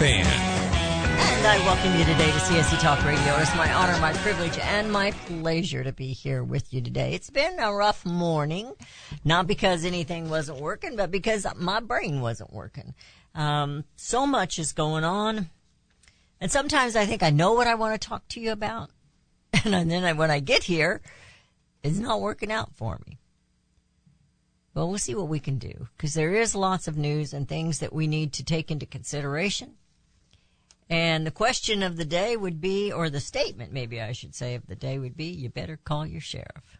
And I welcome you today to CSC Talk Radio. It's my honor, my privilege, and my pleasure to be here with you today. It's been a rough morning, not because anything wasn't working, but because my brain wasn't working. Um, so much is going on. And sometimes I think I know what I want to talk to you about. And then I, when I get here, it's not working out for me. Well, we'll see what we can do because there is lots of news and things that we need to take into consideration. And the question of the day would be, or the statement maybe I should say of the day would be, you better call your sheriff.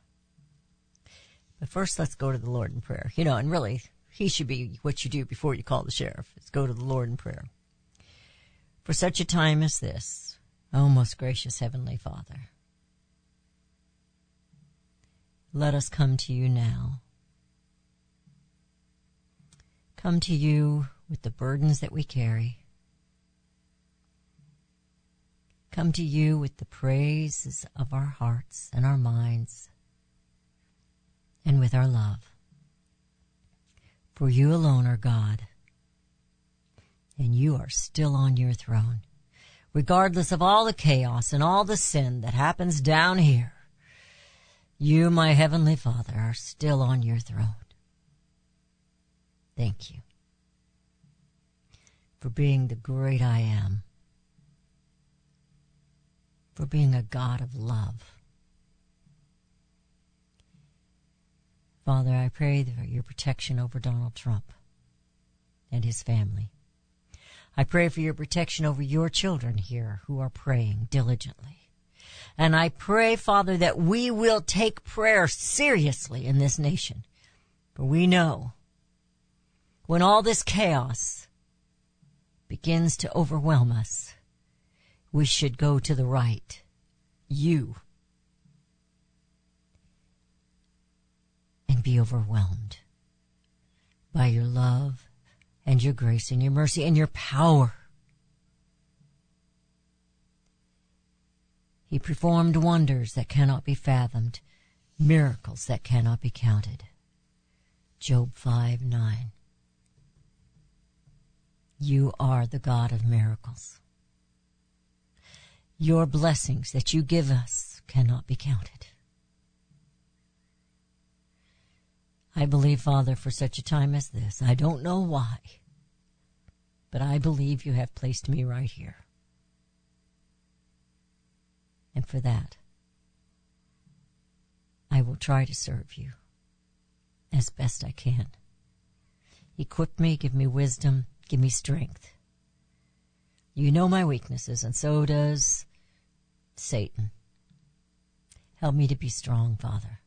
But first, let's go to the Lord in prayer. You know, and really, he should be what you do before you call the sheriff. Let's go to the Lord in prayer. For such a time as this, O most gracious Heavenly Father, let us come to you now come to you with the burdens that we carry. Come to you with the praises of our hearts and our minds and with our love. For you alone are God, and you are still on your throne. Regardless of all the chaos and all the sin that happens down here, you, my heavenly Father, are still on your throne. Thank you for being the great I am, for being a God of love. Father, I pray for your protection over Donald Trump and his family. I pray for your protection over your children here who are praying diligently. And I pray, Father, that we will take prayer seriously in this nation. For we know when all this chaos begins to overwhelm us, we should go to the right. You. And be overwhelmed by your love and your grace and your mercy and your power. He performed wonders that cannot be fathomed, miracles that cannot be counted. Job 5 9. You are the God of miracles. Your blessings that you give us cannot be counted. I believe, Father, for such a time as this, I don't know why, but I believe you have placed me right here. And for that, I will try to serve you as best I can. Equip me, give me wisdom, Give me strength. You know my weaknesses, and so does Satan. Help me to be strong, Father.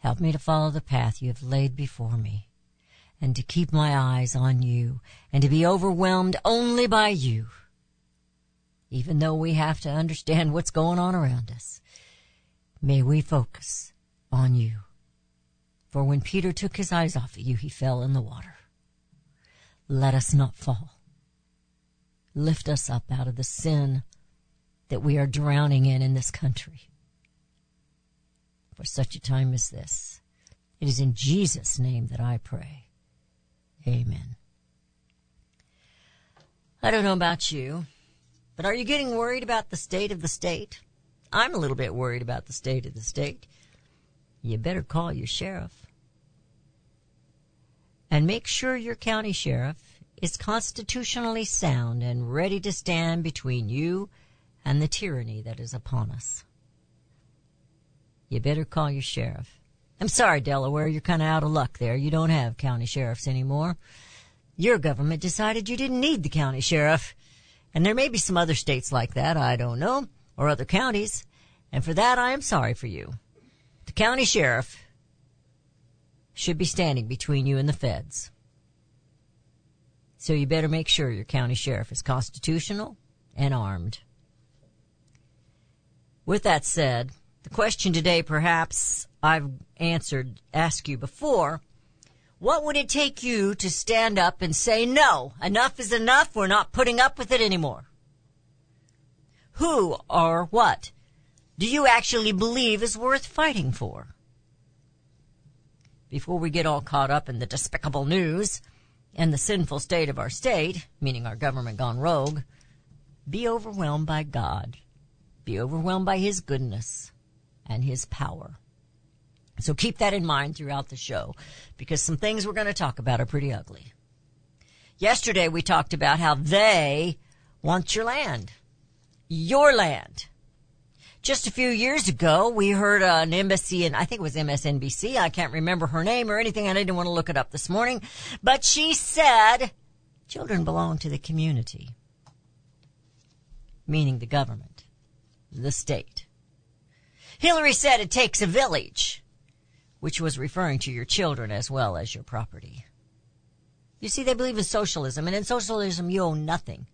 Help me to follow the path you have laid before me, and to keep my eyes on you, and to be overwhelmed only by you. Even though we have to understand what's going on around us, may we focus on you. For when Peter took his eyes off of you, he fell in the water let us not fall. Lift us up out of the sin that we are drowning in in this country. For such a time as this, it is in Jesus' name that I pray. Amen. I don't know about you, but are you getting worried about the state of the state? I'm a little bit worried about the state of the state. You better call your sheriff and make sure your county sheriff is constitutionally sound and ready to stand between you and the tyranny that is upon us. You better call your sheriff. I'm sorry, Delaware, you're kind of out of luck there. You don't have county sheriffs anymore. Your government decided you didn't need the county sheriff. And there may be some other states like that, I don't know, or other counties. And for that, I am sorry for you. The county sheriff should be standing between you and the feds. So you better make sure your county sheriff is constitutional and armed. With that said, the question today perhaps I've answered, asked you before. What would it take you to stand up and say, no, enough is enough, we're not putting up with it anymore? Who or what do you actually believe is worth fighting for? Before we get all caught up in the despicable news and the sinful state of our state, meaning our government gone rogue, be overwhelmed by God. Be overwhelmed by His goodness and His power. So keep that in mind throughout the show because some things we're going to talk about are pretty ugly. Yesterday we talked about how they want your land. Your land. Just a few years ago, we heard an embassy, and I think it was MSNBC. I can't remember her name or anything. I didn't want to look it up this morning. But she said, children belong to the community. Meaning the government. The state. Hillary said it takes a village. Which was referring to your children as well as your property. You see, they believe in socialism, and in socialism you own nothing.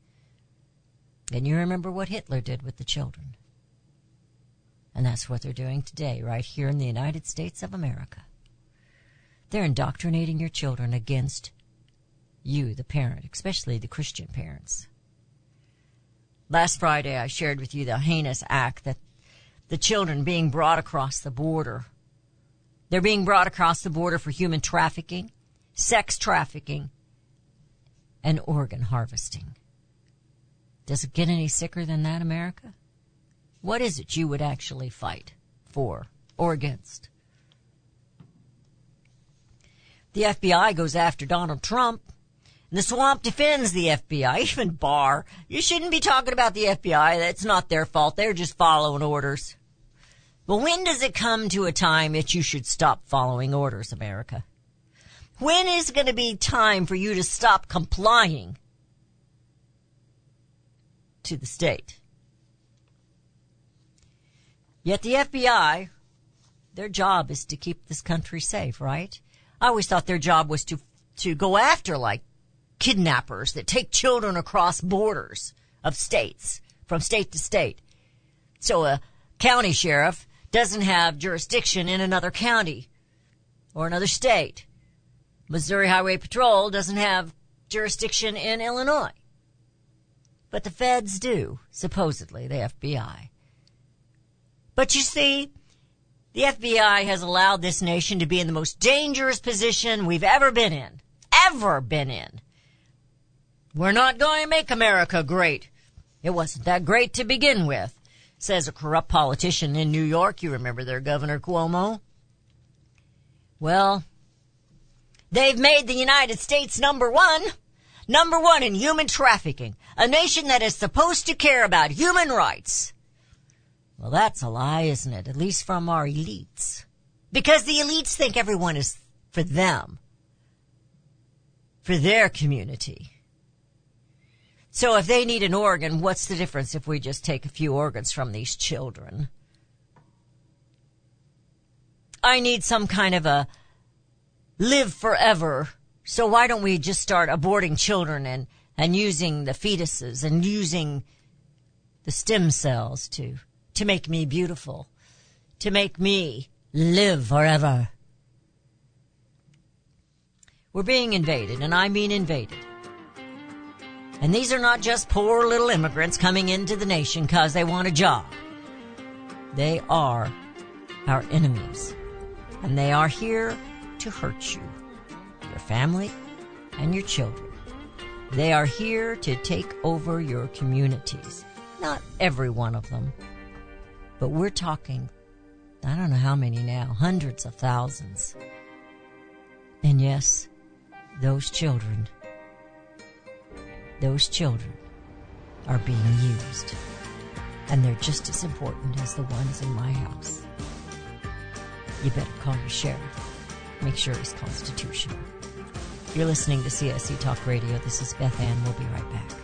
And you remember what Hitler did with the children. And that's what they're doing today, right here in the United States of America. They're indoctrinating your children against you, the parent, especially the Christian parents. Last Friday, I shared with you the heinous act that the children being brought across the border. They're being brought across the border for human trafficking, sex trafficking, and organ harvesting. Does it get any sicker than that, America? What is it you would actually fight for or against? The FBI goes after Donald Trump. The swamp defends the FBI, even Barr. You shouldn't be talking about the FBI. That's not their fault. They're just following orders. But when does it come to a time that you should stop following orders, America? When is going to be time for you to stop complying to the state? Yet the FBI, their job is to keep this country safe, right? I always thought their job was to, to go after like kidnappers that take children across borders of states, from state to state. So a county sheriff doesn't have jurisdiction in another county or another state. Missouri Highway Patrol doesn't have jurisdiction in Illinois. But the feds do, supposedly, the FBI. But you see, the FBI has allowed this nation to be in the most dangerous position we've ever been in. Ever been in. We're not going to make America great. It wasn't that great to begin with, says a corrupt politician in New York. You remember their Governor Cuomo? Well, they've made the United States number one. Number one in human trafficking. A nation that is supposed to care about human rights. Well, that's a lie, isn't it? At least from our elites. Because the elites think everyone is for them. For their community. So if they need an organ, what's the difference if we just take a few organs from these children? I need some kind of a live forever. So why don't we just start aborting children and, and using the fetuses and using the stem cells to to make me beautiful, to make me live forever. We're being invaded, and I mean invaded. And these are not just poor little immigrants coming into the nation because they want a job. They are our enemies. And they are here to hurt you, your family, and your children. They are here to take over your communities. Not every one of them, but we're talking, I don't know how many now, hundreds of thousands. And yes, those children, those children are being used. And they're just as important as the ones in my house. You better call your sheriff. Make sure he's constitutional. You're listening to CSC Talk Radio. This is Beth Ann. We'll be right back.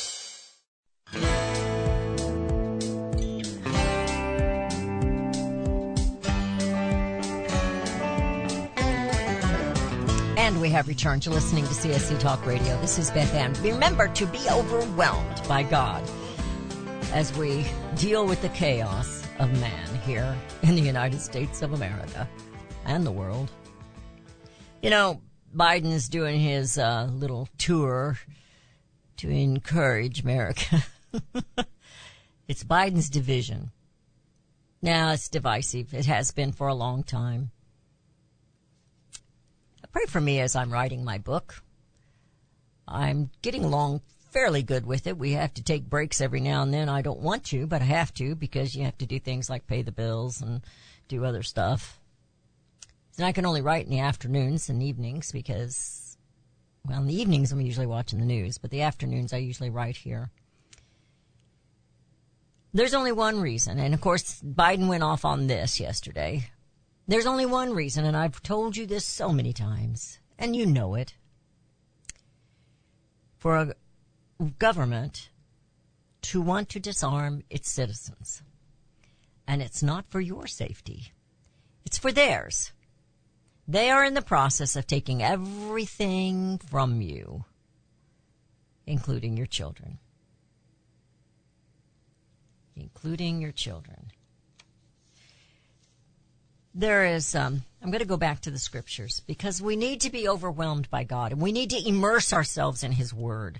And we have returned to listening to CSC Talk Radio. This is Beth Ann. Remember to be overwhelmed by God as we deal with the chaos of man here in the United States of America and the world. You know, Biden's doing his uh, little tour to encourage America. it's Biden's division. Now it's divisive. It has been for a long time. Pray for me as I'm writing my book. I'm getting along fairly good with it. We have to take breaks every now and then. I don't want to, but I have to because you have to do things like pay the bills and do other stuff. And I can only write in the afternoons and evenings because, well, in the evenings I'm usually watching the news, but the afternoons I usually write here. There's only one reason, and of course Biden went off on this yesterday. There's only one reason, and I've told you this so many times, and you know it. For a government to want to disarm its citizens. And it's not for your safety. It's for theirs. They are in the process of taking everything from you, including your children. Including your children there is um, i'm going to go back to the scriptures because we need to be overwhelmed by god and we need to immerse ourselves in his word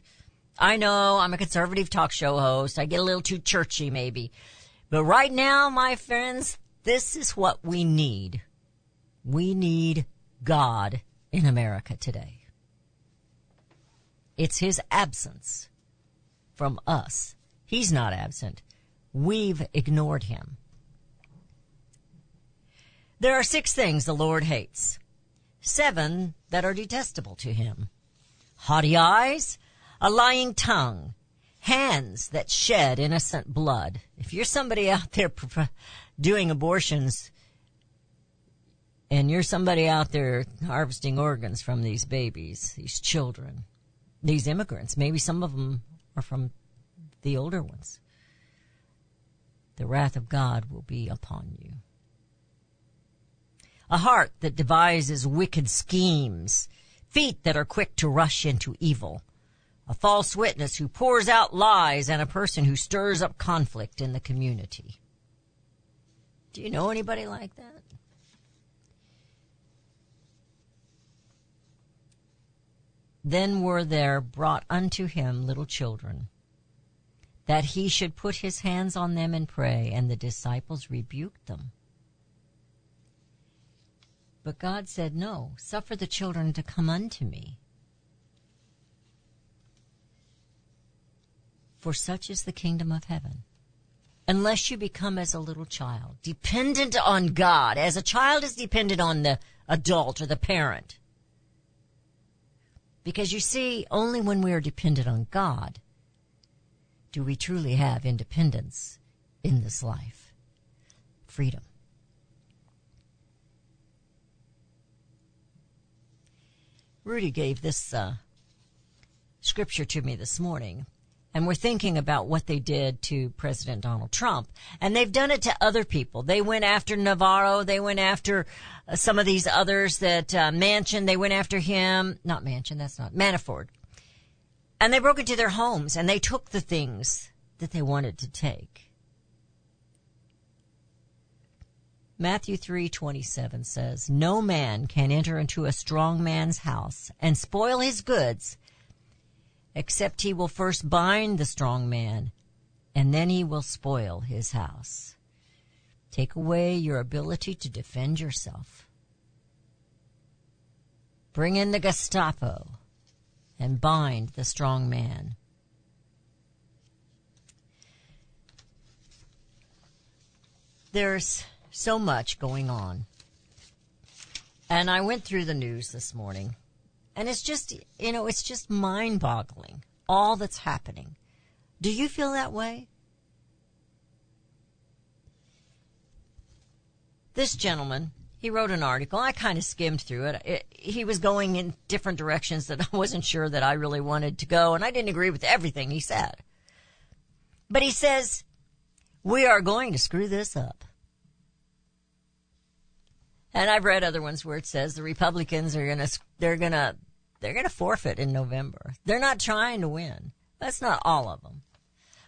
i know i'm a conservative talk show host i get a little too churchy maybe but right now my friends this is what we need we need god in america today it's his absence from us. He's not absent. We've ignored him. There are six things the Lord hates. Seven that are detestable to him. Haughty eyes, a lying tongue, hands that shed innocent blood. If you're somebody out there doing abortions and you're somebody out there harvesting organs from these babies, these children, these immigrants, maybe some of them are from the older ones, the wrath of God will be upon you. A heart that devises wicked schemes, feet that are quick to rush into evil, a false witness who pours out lies, and a person who stirs up conflict in the community. Do you know anybody like that? Then were there brought unto him little children, that he should put his hands on them and pray, and the disciples rebuked them. But God said, No, suffer the children to come unto me. For such is the kingdom of heaven. Unless you become as a little child, dependent on God, as a child is dependent on the adult or the parent. Because you see, only when we are dependent on God do we truly have independence in this life. Freedom. Rudy gave this uh, scripture to me this morning, and we're thinking about what they did to President Donald Trump, and they've done it to other people. They went after Navarro, they went after uh, some of these others that uh, Manchin, they went after him, not Manchin, that's not Manafort, and they broke into their homes and they took the things that they wanted to take. Matthew 3:27 says, "No man can enter into a strong man's house and spoil his goods except he will first bind the strong man and then he will spoil his house." Take away your ability to defend yourself. Bring in the Gestapo and bind the strong man. There's so much going on. And I went through the news this morning, and it's just, you know, it's just mind boggling, all that's happening. Do you feel that way? This gentleman, he wrote an article. I kind of skimmed through it. it. He was going in different directions that I wasn't sure that I really wanted to go, and I didn't agree with everything he said. But he says, we are going to screw this up. And I've read other ones where it says the Republicans are gonna, they're gonna, they're gonna forfeit in November. They're not trying to win. That's not all of them.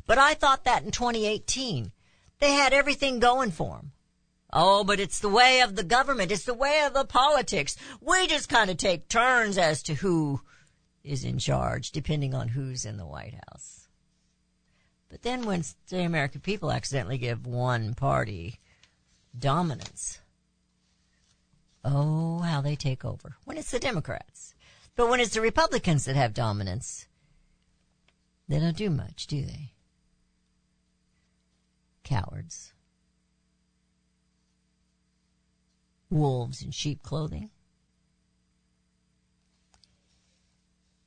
But I thought that in 2018. They had everything going for them. Oh, but it's the way of the government. It's the way of the politics. We just kind of take turns as to who is in charge, depending on who's in the White House. But then when the American people accidentally give one party dominance, Oh, how they take over. When it's the Democrats. But when it's the Republicans that have dominance, they don't do much, do they? Cowards. Wolves in sheep clothing.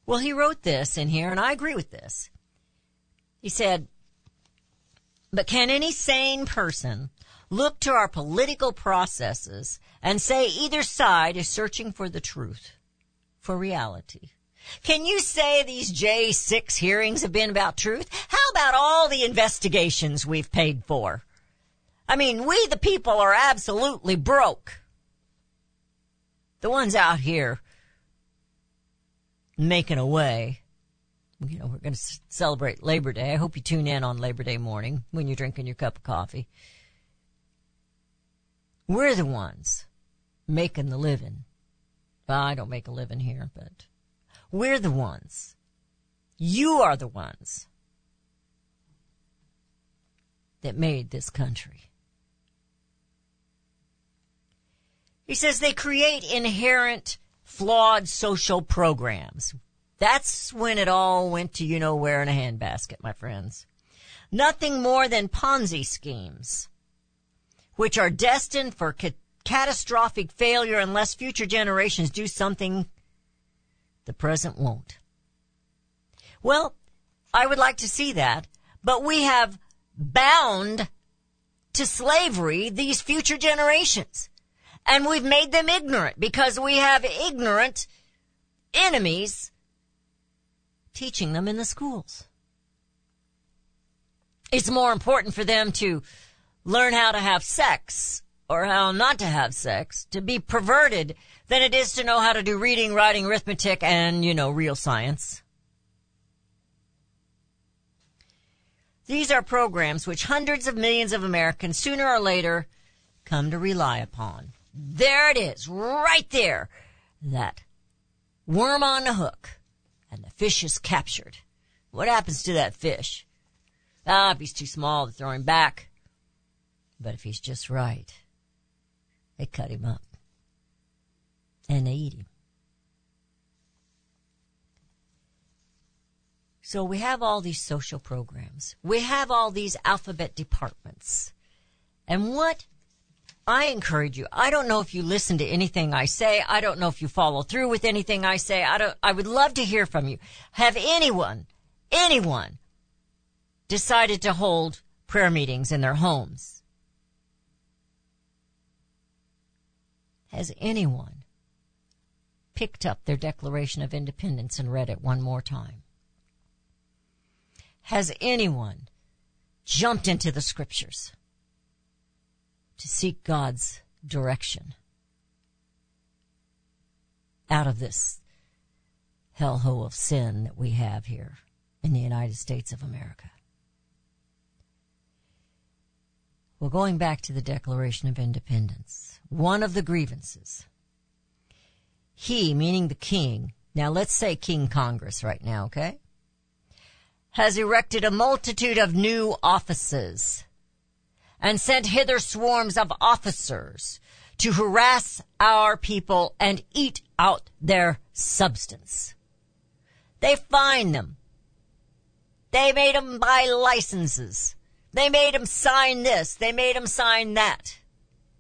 Well, he wrote this in here, and I agree with this. He said, but can any sane person look to our political processes and say either side is searching for the truth, for reality. Can you say these J6 hearings have been about truth? How about all the investigations we've paid for? I mean, we the people are absolutely broke. The ones out here making a way. You know, we're going to celebrate Labor Day. I hope you tune in on Labor Day morning when you're drinking your cup of coffee. We're the ones making the living. Well, I don't make a living here, but we're the ones. You are the ones that made this country. He says they create inherent flawed social programs. That's when it all went to you know where in a handbasket, my friends. Nothing more than Ponzi schemes, which are destined for ca- catastrophic failure unless future generations do something the present won't. Well, I would like to see that, but we have bound to slavery these future generations. And we've made them ignorant because we have ignorant enemies teaching them in the schools. It's more important for them to learn how to have sex or how not to have sex, to be perverted, than it is to know how to do reading, writing, arithmetic, and, you know, real science. These are programs which hundreds of millions of Americans sooner or later come to rely upon. There it is, right there. That worm on the hook. And the fish is captured. What happens to that fish? Ah, if he's too small, they throw him back. But if he's just right, they cut him up. And they eat him. So we have all these social programs. We have all these alphabet departments. And what I encourage you, I don't know if you listen to anything I say. I don't know if you follow through with anything I say. I don't, I would love to hear from you. Have anyone, anyone decided to hold prayer meetings in their homes? Has anyone picked up their Declaration of Independence and read it one more time? Has anyone jumped into the scriptures to seek God's direction out of this hellhole of sin that we have here in the United States of America? Well, going back to the Declaration of Independence, one of the grievances, he, meaning the king, now let's say King Congress right now, okay? has erected a multitude of new offices and sent hither swarms of officers to harass our people and eat out their substance. They fined them. They made them buy licenses. They made him sign this. They made him sign that.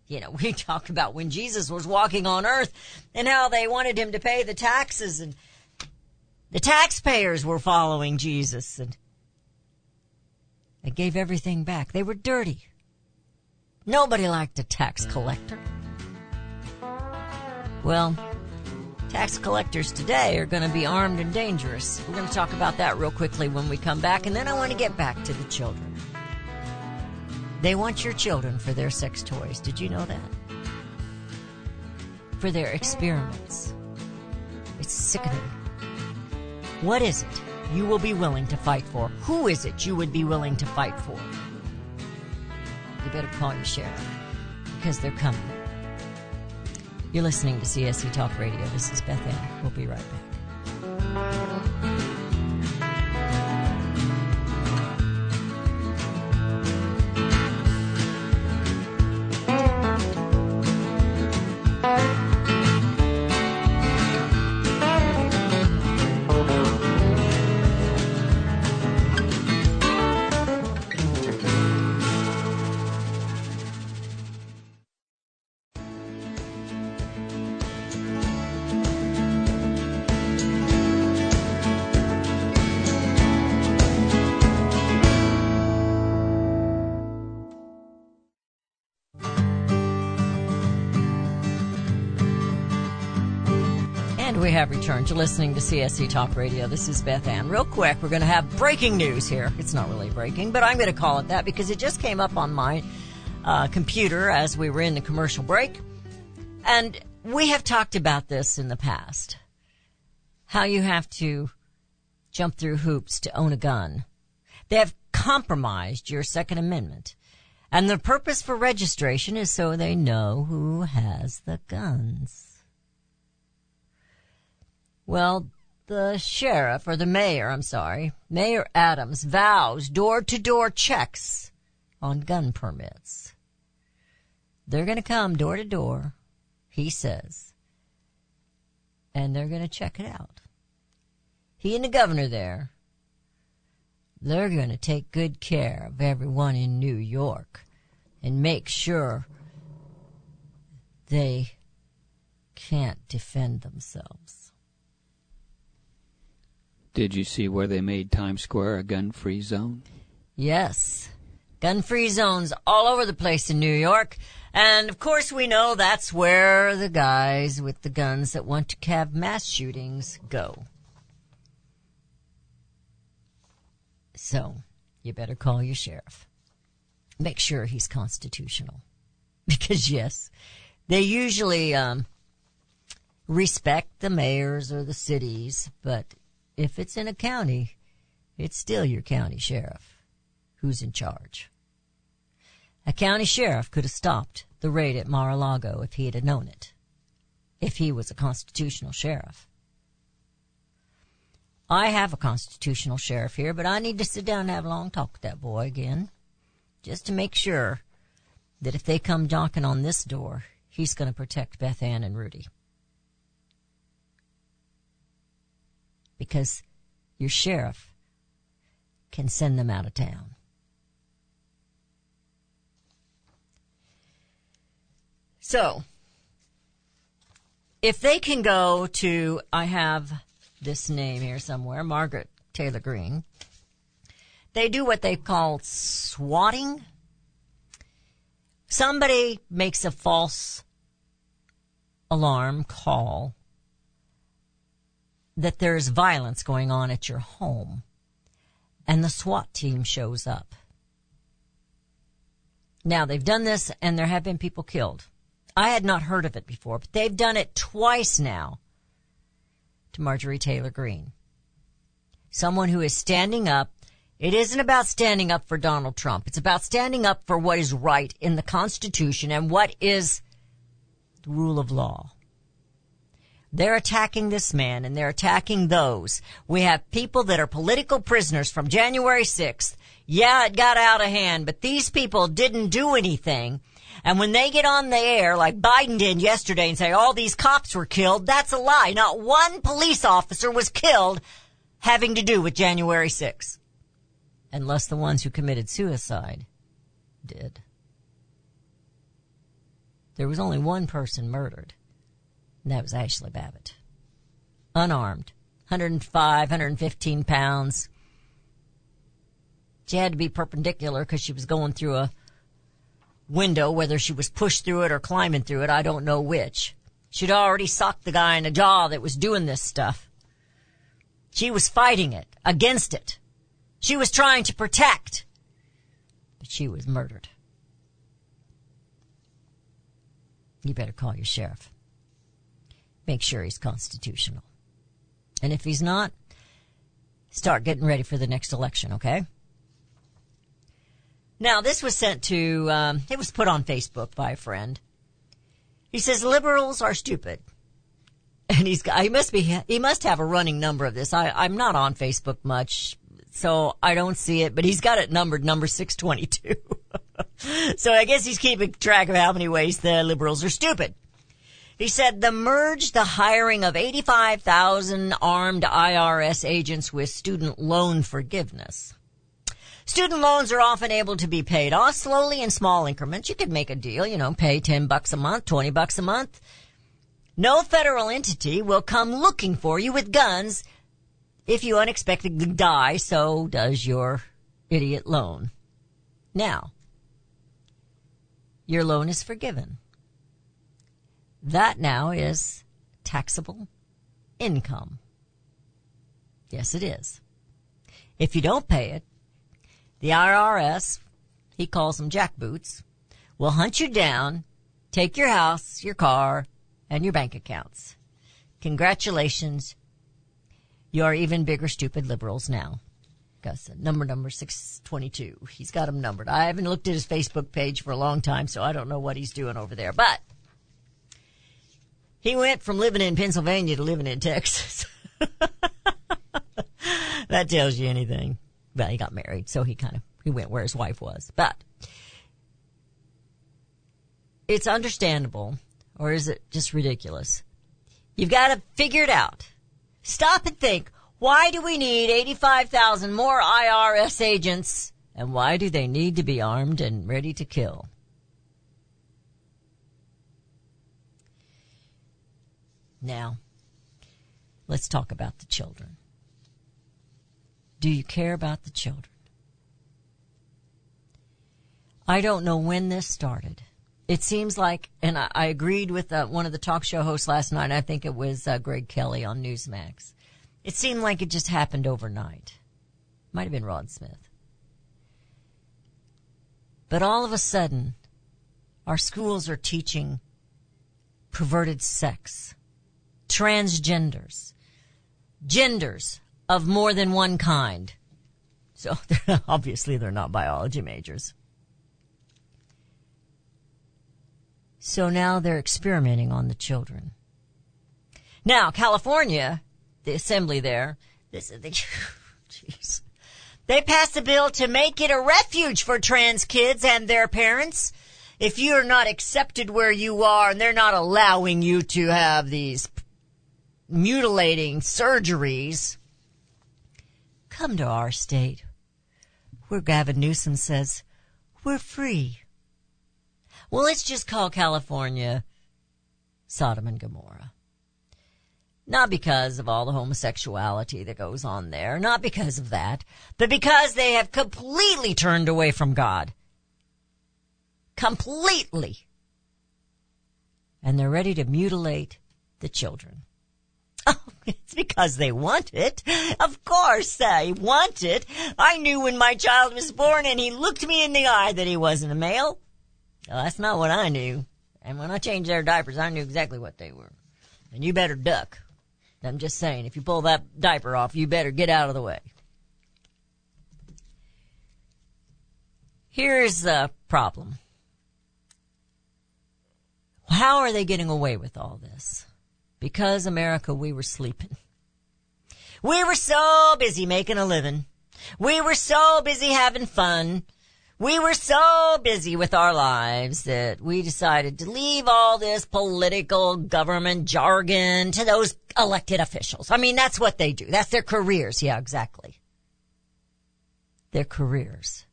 You know, we talk about when Jesus was walking on earth and how they wanted him to pay the taxes and the taxpayers were following Jesus and they gave everything back. They were dirty. Nobody liked a tax collector. Well, tax collectors today are going to be armed and dangerous. We're going to talk about that real quickly when we come back, and then I want to get back to the children. They want your children for their sex toys. Did you know that? For their experiments. It's sickening. What is it you will be willing to fight for? Who is it you would be willing to fight for? You better call your sheriff because they're coming. You're listening to CSC Talk Radio. This is Beth Ann. We'll be right back. Returned. You're listening to CSC Talk Radio. This is Beth Ann. Real quick, we're going to have breaking news here. It's not really breaking, but I'm going to call it that because it just came up on my uh, computer as we were in the commercial break. And we have talked about this in the past. How you have to jump through hoops to own a gun. They have compromised your Second Amendment. And the purpose for registration is so they know who has the guns. Well, the sheriff, or the mayor, I'm sorry, Mayor Adams vows door to door checks on gun permits. They're going to come door to door, he says, and they're going to check it out. he and the governor there, they're going to take good care of everyone in New York and make sure they can't defend themselves. Did you see where they made Times Square a gun free zone? Yes. Gun free zones all over the place in New York. And of course we know that's where the guys with the guns that want to have mass shootings go. So, you better call your sheriff. Make sure he's constitutional. Because yes, they usually, um, respect the mayors or the cities, but if it's in a county, it's still your county sheriff who's in charge. A county sheriff could have stopped the raid at Mar-a-Lago if he had known it, if he was a constitutional sheriff. I have a constitutional sheriff here, but I need to sit down and have a long talk with that boy again, just to make sure that if they come knocking on this door, he's going to protect Beth Ann and Rudy. Because your sheriff can send them out of town. So, if they can go to, I have this name here somewhere, Margaret Taylor Greene. They do what they call swatting. Somebody makes a false alarm call that there's violence going on at your home and the SWAT team shows up. Now they've done this and there have been people killed. I had not heard of it before, but they've done it twice now to Marjorie Taylor Greene. Someone who is standing up. It isn't about standing up for Donald Trump. It's about standing up for what is right in the Constitution and what is the rule of law. They're attacking this man and they're attacking those. We have people that are political prisoners from January 6th. Yeah, it got out of hand, but these people didn't do anything. And when they get on the air, like Biden did yesterday and say all these cops were killed, that's a lie. Not one police officer was killed having to do with January 6th. Unless the ones who committed suicide did. There was only one person murdered. That was Ashley Babbitt. Unarmed. 105, 115 pounds. She had to be perpendicular because she was going through a window, whether she was pushed through it or climbing through it, I don't know which. She'd already socked the guy in the jaw that was doing this stuff. She was fighting it, against it. She was trying to protect. But she was murdered. You better call your sheriff. Make sure he's constitutional. And if he's not, start getting ready for the next election, okay? Now, this was sent to, um, it was put on Facebook by a friend. He says liberals are stupid. And he's he must be, he must have a running number of this. I, I'm not on Facebook much, so I don't see it, but he's got it numbered number 622. so I guess he's keeping track of how many ways the liberals are stupid. He said the merge the hiring of 85,000 armed IRS agents with student loan forgiveness. Student loans are often able to be paid off slowly in small increments. You could make a deal, you know, pay 10 bucks a month, 20 bucks a month. No federal entity will come looking for you with guns if you unexpectedly die, so does your idiot loan. Now, your loan is forgiven. That now is taxable income. Yes, it is. If you don't pay it, the IRS, he calls them jackboots, will hunt you down, take your house, your car, and your bank accounts. Congratulations. You are even bigger stupid liberals now. Gus, number number 622. He's got them numbered. I haven't looked at his Facebook page for a long time, so I don't know what he's doing over there. But he went from living in Pennsylvania to living in Texas. that tells you anything well, he got married, so he kind of, he went where his wife was. But it's understandable, or is it just ridiculous? You've got to figure it out. Stop and think, Why do we need 85,000 more IRS agents? And why do they need to be armed and ready to kill? Now, let's talk about the children. Do you care about the children? I don't know when this started. It seems like, and I, I agreed with uh, one of the talk show hosts last night. I think it was uh, Greg Kelly on Newsmax. It seemed like it just happened overnight. Might have been Rob Schmitt. But all of a sudden, our schools are teaching perverted sex, transgenders, genders of more than one kind. So obviously they're not biology majors. So now they're experimenting on the children. Now, California, the assembly there, this is the, jeez. They passed a bill to make it a refuge for trans kids and their parents. If you're not accepted where you are and they're not allowing you to have these mutilating surgeries, come to our state where Gavin Newsom says, we're free. Well, let's just call California Sodom and Gomorrah. Not because of all the homosexuality that goes on there, not because of that, but because they have completely turned away from God. Completely. And they're ready to mutilate the children. It's because they want it. Of course they want it. I knew when my child was born and he looked me in the eye that he wasn't a male. Well, that's not what I knew. And when I changed their diapers, I knew exactly what they were. And you better duck. I'm just saying, if you pull that diaper off, you better get out of the way. Here's the problem. How are they getting away with all this? Because America, we were sleeping. We were so busy making a living. We were so busy having fun. We were so busy with our lives that we decided to leave all this political government jargon to those elected officials. I mean, that's what they do. That's their careers. Yeah, exactly. Their careers.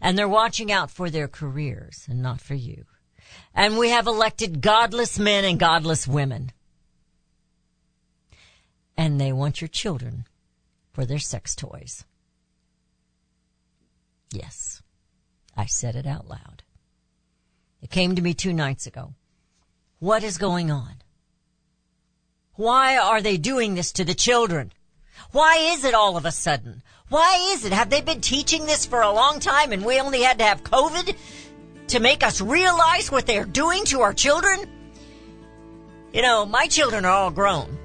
And they're watching out for their careers and not for you. And we have elected godless men and godless women. And they want your children for their sex toys. Yes, I said it out loud. It came to me two nights ago. What is going on? Why are they doing this to the children? Why is it all of a sudden? Why is it? Have they been teaching this for a long time and we only had to have COVID to make us realize what they're doing to our children? You know, my children are all grown.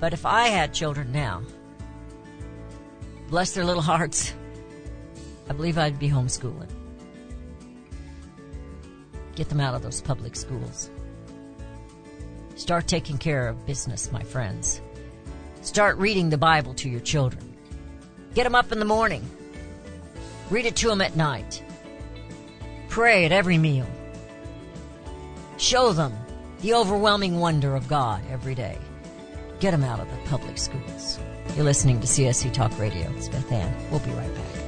But if I had children now, bless their little hearts, I believe I'd be homeschooling. Get them out of those public schools. Start taking care of business, my friends. Start reading the Bible to your children. Get them up in the morning. Read it to them at night. Pray at every meal. Show them the overwhelming wonder of God every day. Get them out of the public schools. You're listening to CSC Talk Radio. It's Beth Ann. We'll be right back.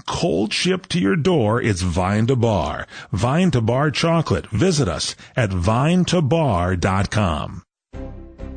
Cold shipped to your door. It's Vine to Bar. Vine to Bar chocolate. Visit us at vine to vinetobar.com.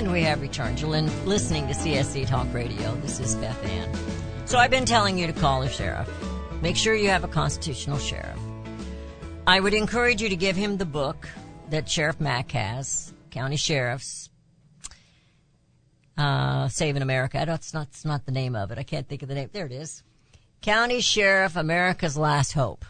And we have returned. You're listening to CSC Talk Radio. This is Beth Ann. So I've been telling you to call the sheriff. Make sure you have a constitutional sheriff. I would encourage you to give him the book that Sheriff Mack has, County Sheriffs, uh, Saving America. That's not, that's not the name of it. I can't think of the name. There it is. County Sheriff, America's Last Hope.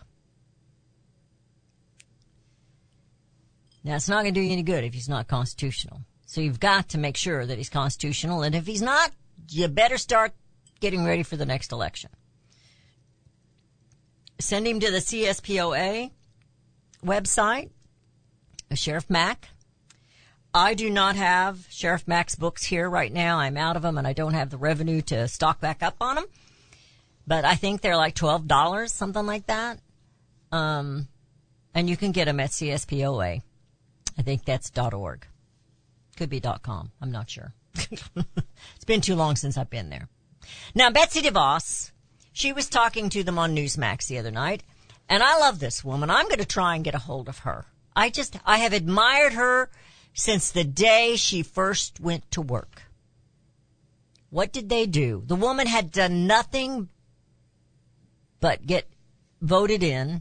Now, it's not going to do you any good if he's not constitutional. So you've got to make sure that he's constitutional. And if he's not, you better start getting ready for the next election. Send him to the CSPOA website, Sheriff Mack. I do not have Sheriff Mack's books here right now. I'm out of them and I don't have the revenue to stock back up on them. But I think they're like $12, something like that. Um, and you can get them at CSPOA. I think that's dot .org. Could be .com. I'm not sure. it's been too long since I've been there. Now, Betsy DeVos, she was talking to them on Newsmax the other night, and I love this woman. I'm going to try and get a hold of her. I just, I have admired her since the day she first went to work. What did they do? The woman had done nothing but get voted in,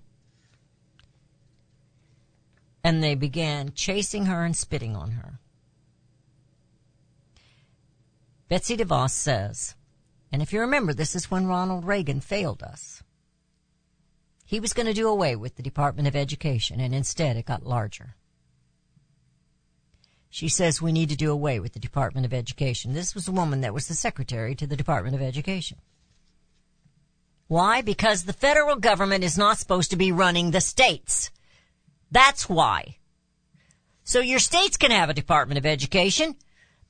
and they began chasing her and spitting on her. Betsy DeVos says, and if you remember, this is when Ronald Reagan failed us. He was going to do away with the Department of Education, and instead it got larger. She says we need to do away with the Department of Education. This was a woman that was the secretary to the Department of Education. Why? Because the federal government is not supposed to be running the states. That's why. So your states can have a Department of Education,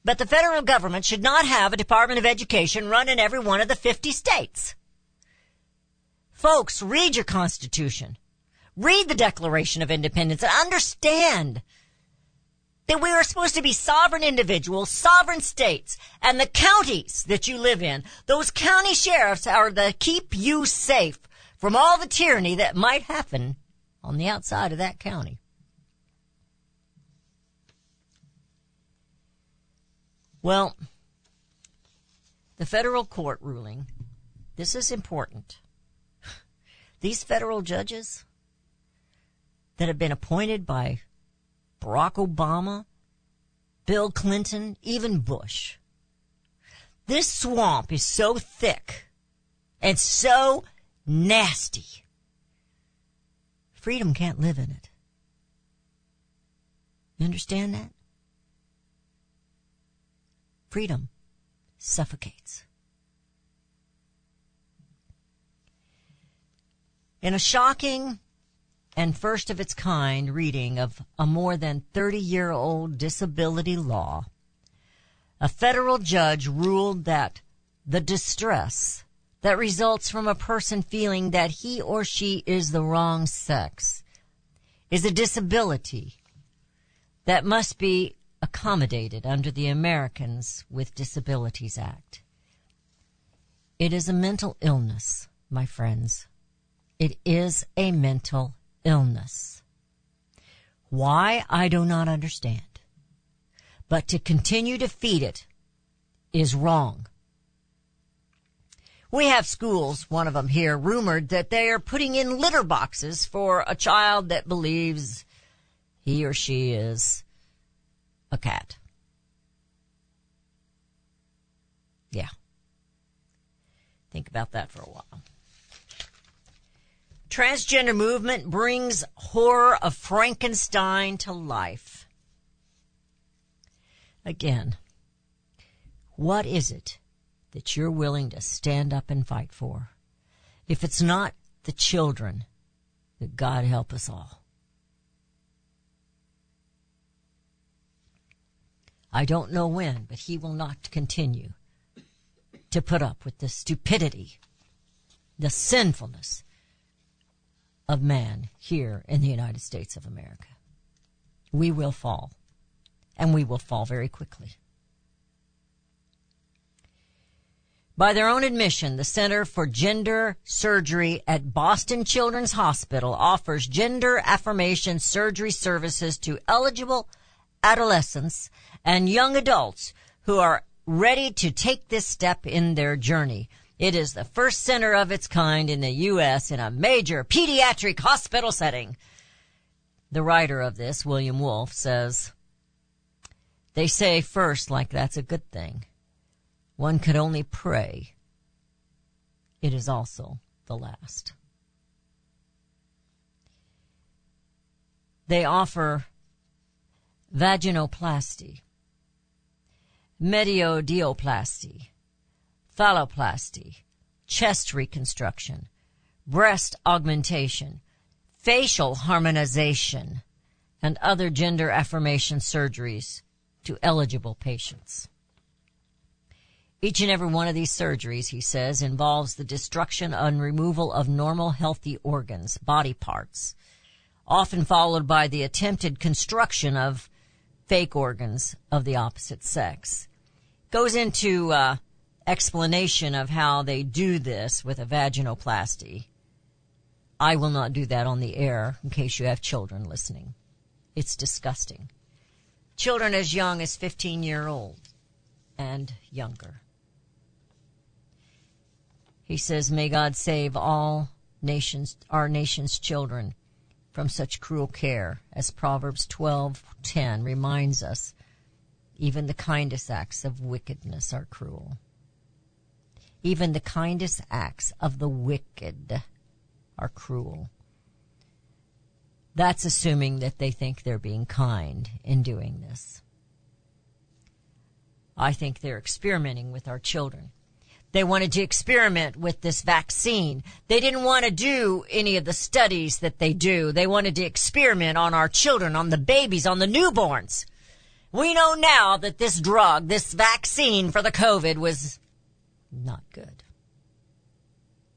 but the federal government should not have a Department of Education run in every one of the 50 states. Folks, read your Constitution. Read the Declaration of Independence and understand that we are supposed to be sovereign individuals, sovereign states, and the counties that you live in, those county sheriffs are to keep you safe from all the tyranny that might happen on the outside of that county. Well, the federal court ruling, this is important. These federal judges that have been appointed by Barack Obama, Bill Clinton, even Bush. This swamp is so thick and so nasty. Freedom can't live in it. You understand that? Freedom suffocates. In a shocking and first of its kind reading of a more than 30 year old disability law, a federal judge ruled that the distress that results from a person feeling that he or she is the wrong sex is a disability that must be accommodated under the Americans with Disabilities Act. It is a mental illness, my friends. It is a mental illness. Why, I do not understand. But to continue to feed it is wrong. We have schools, one of them here, rumored that they are putting in litter boxes for a child that believes he or she is a cat. Yeah. Think about that for a while. Transgender movement brings horror of Frankenstein to life. Again, what is it that you're willing to stand up and fight for? If it's not the children, that God help us all. I don't know when, but he will not continue to put up with the stupidity, the sinfulness of man here in the United States of America. We will fall, and we will fall very quickly. By their own admission, the Center for Gender Surgery at Boston Children's Hospital offers gender affirmation surgery services to eligible adolescents and young adults who are ready to take this step in their journey. It is the first center of its kind in the U.S. in a major pediatric hospital setting. The writer of this, William Wolfe, says, They say first like that's a good thing. One could only pray. It is also the last. They offer vaginoplasty, metoidioplasty, phalloplasty, chest reconstruction, breast augmentation, facial harmonization, and other gender affirmation surgeries to eligible patients. Each and every one of these surgeries, he says, involves the destruction and removal of normal healthy organs, body parts, often followed by the attempted construction of fake organs of the opposite sex. Goes into uh, explanation of how they do this with a vaginoplasty. I will not do that on the air in case you have children listening. It's disgusting. Children as young as 15 year old and younger. He says, may God save all nations, our nation's children from such cruel care as Proverbs 12:10 reminds us. Even the kindest acts of wickedness are cruel. Even the kindest acts of the wicked are cruel. That's assuming that they think they're being kind in doing this. I think they're experimenting with our children. They wanted to experiment with this vaccine. They didn't want to do any of the studies that they do. They wanted to experiment on our children, on the babies, on the newborns. We know now that this drug, this vaccine for the COVID was not good.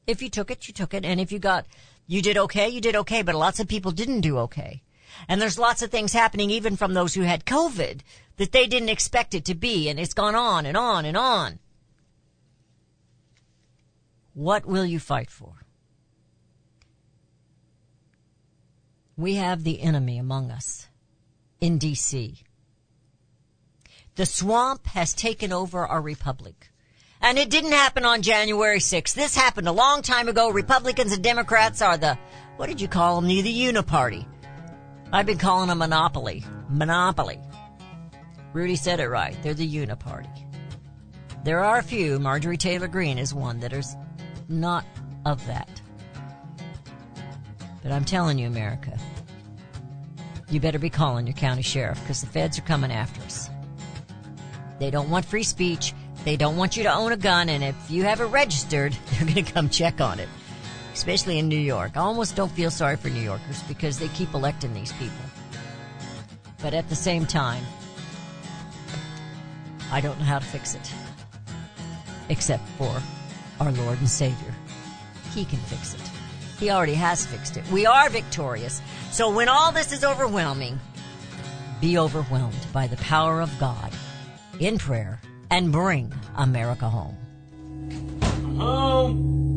If you took it, you took it. And if you got, you did okay, you did okay, but lots of people didn't do okay. And there's lots of things happening even from those who had COVID that they didn't expect it to be. And it's gone on and on and on. What will you fight for? We have the enemy among us in DC. The swamp has taken over our republic. And it didn't happen on January 6th. This happened a long time ago. Republicans and Democrats are the, what did you call them? The uniparty. I've been calling them monopoly. Monopoly. Rudy said it right. They're the uniparty. There are a few, Marjorie Taylor Greene is one, that is not of that. But I'm telling you, America, you better be calling your county sheriff because the feds are coming after us. They don't want free speech. They don't want you to own a gun, and if you have it registered, they're going to come check on it. Especially in New York. I almost don't feel sorry for New Yorkers because they keep electing these people. But at the same time, I don't know how to fix it. Except for our Lord and Savior. He can fix it. He already has fixed it. We are victorious. So when all this is overwhelming, be overwhelmed by the power of God in prayer and bring America home. Home.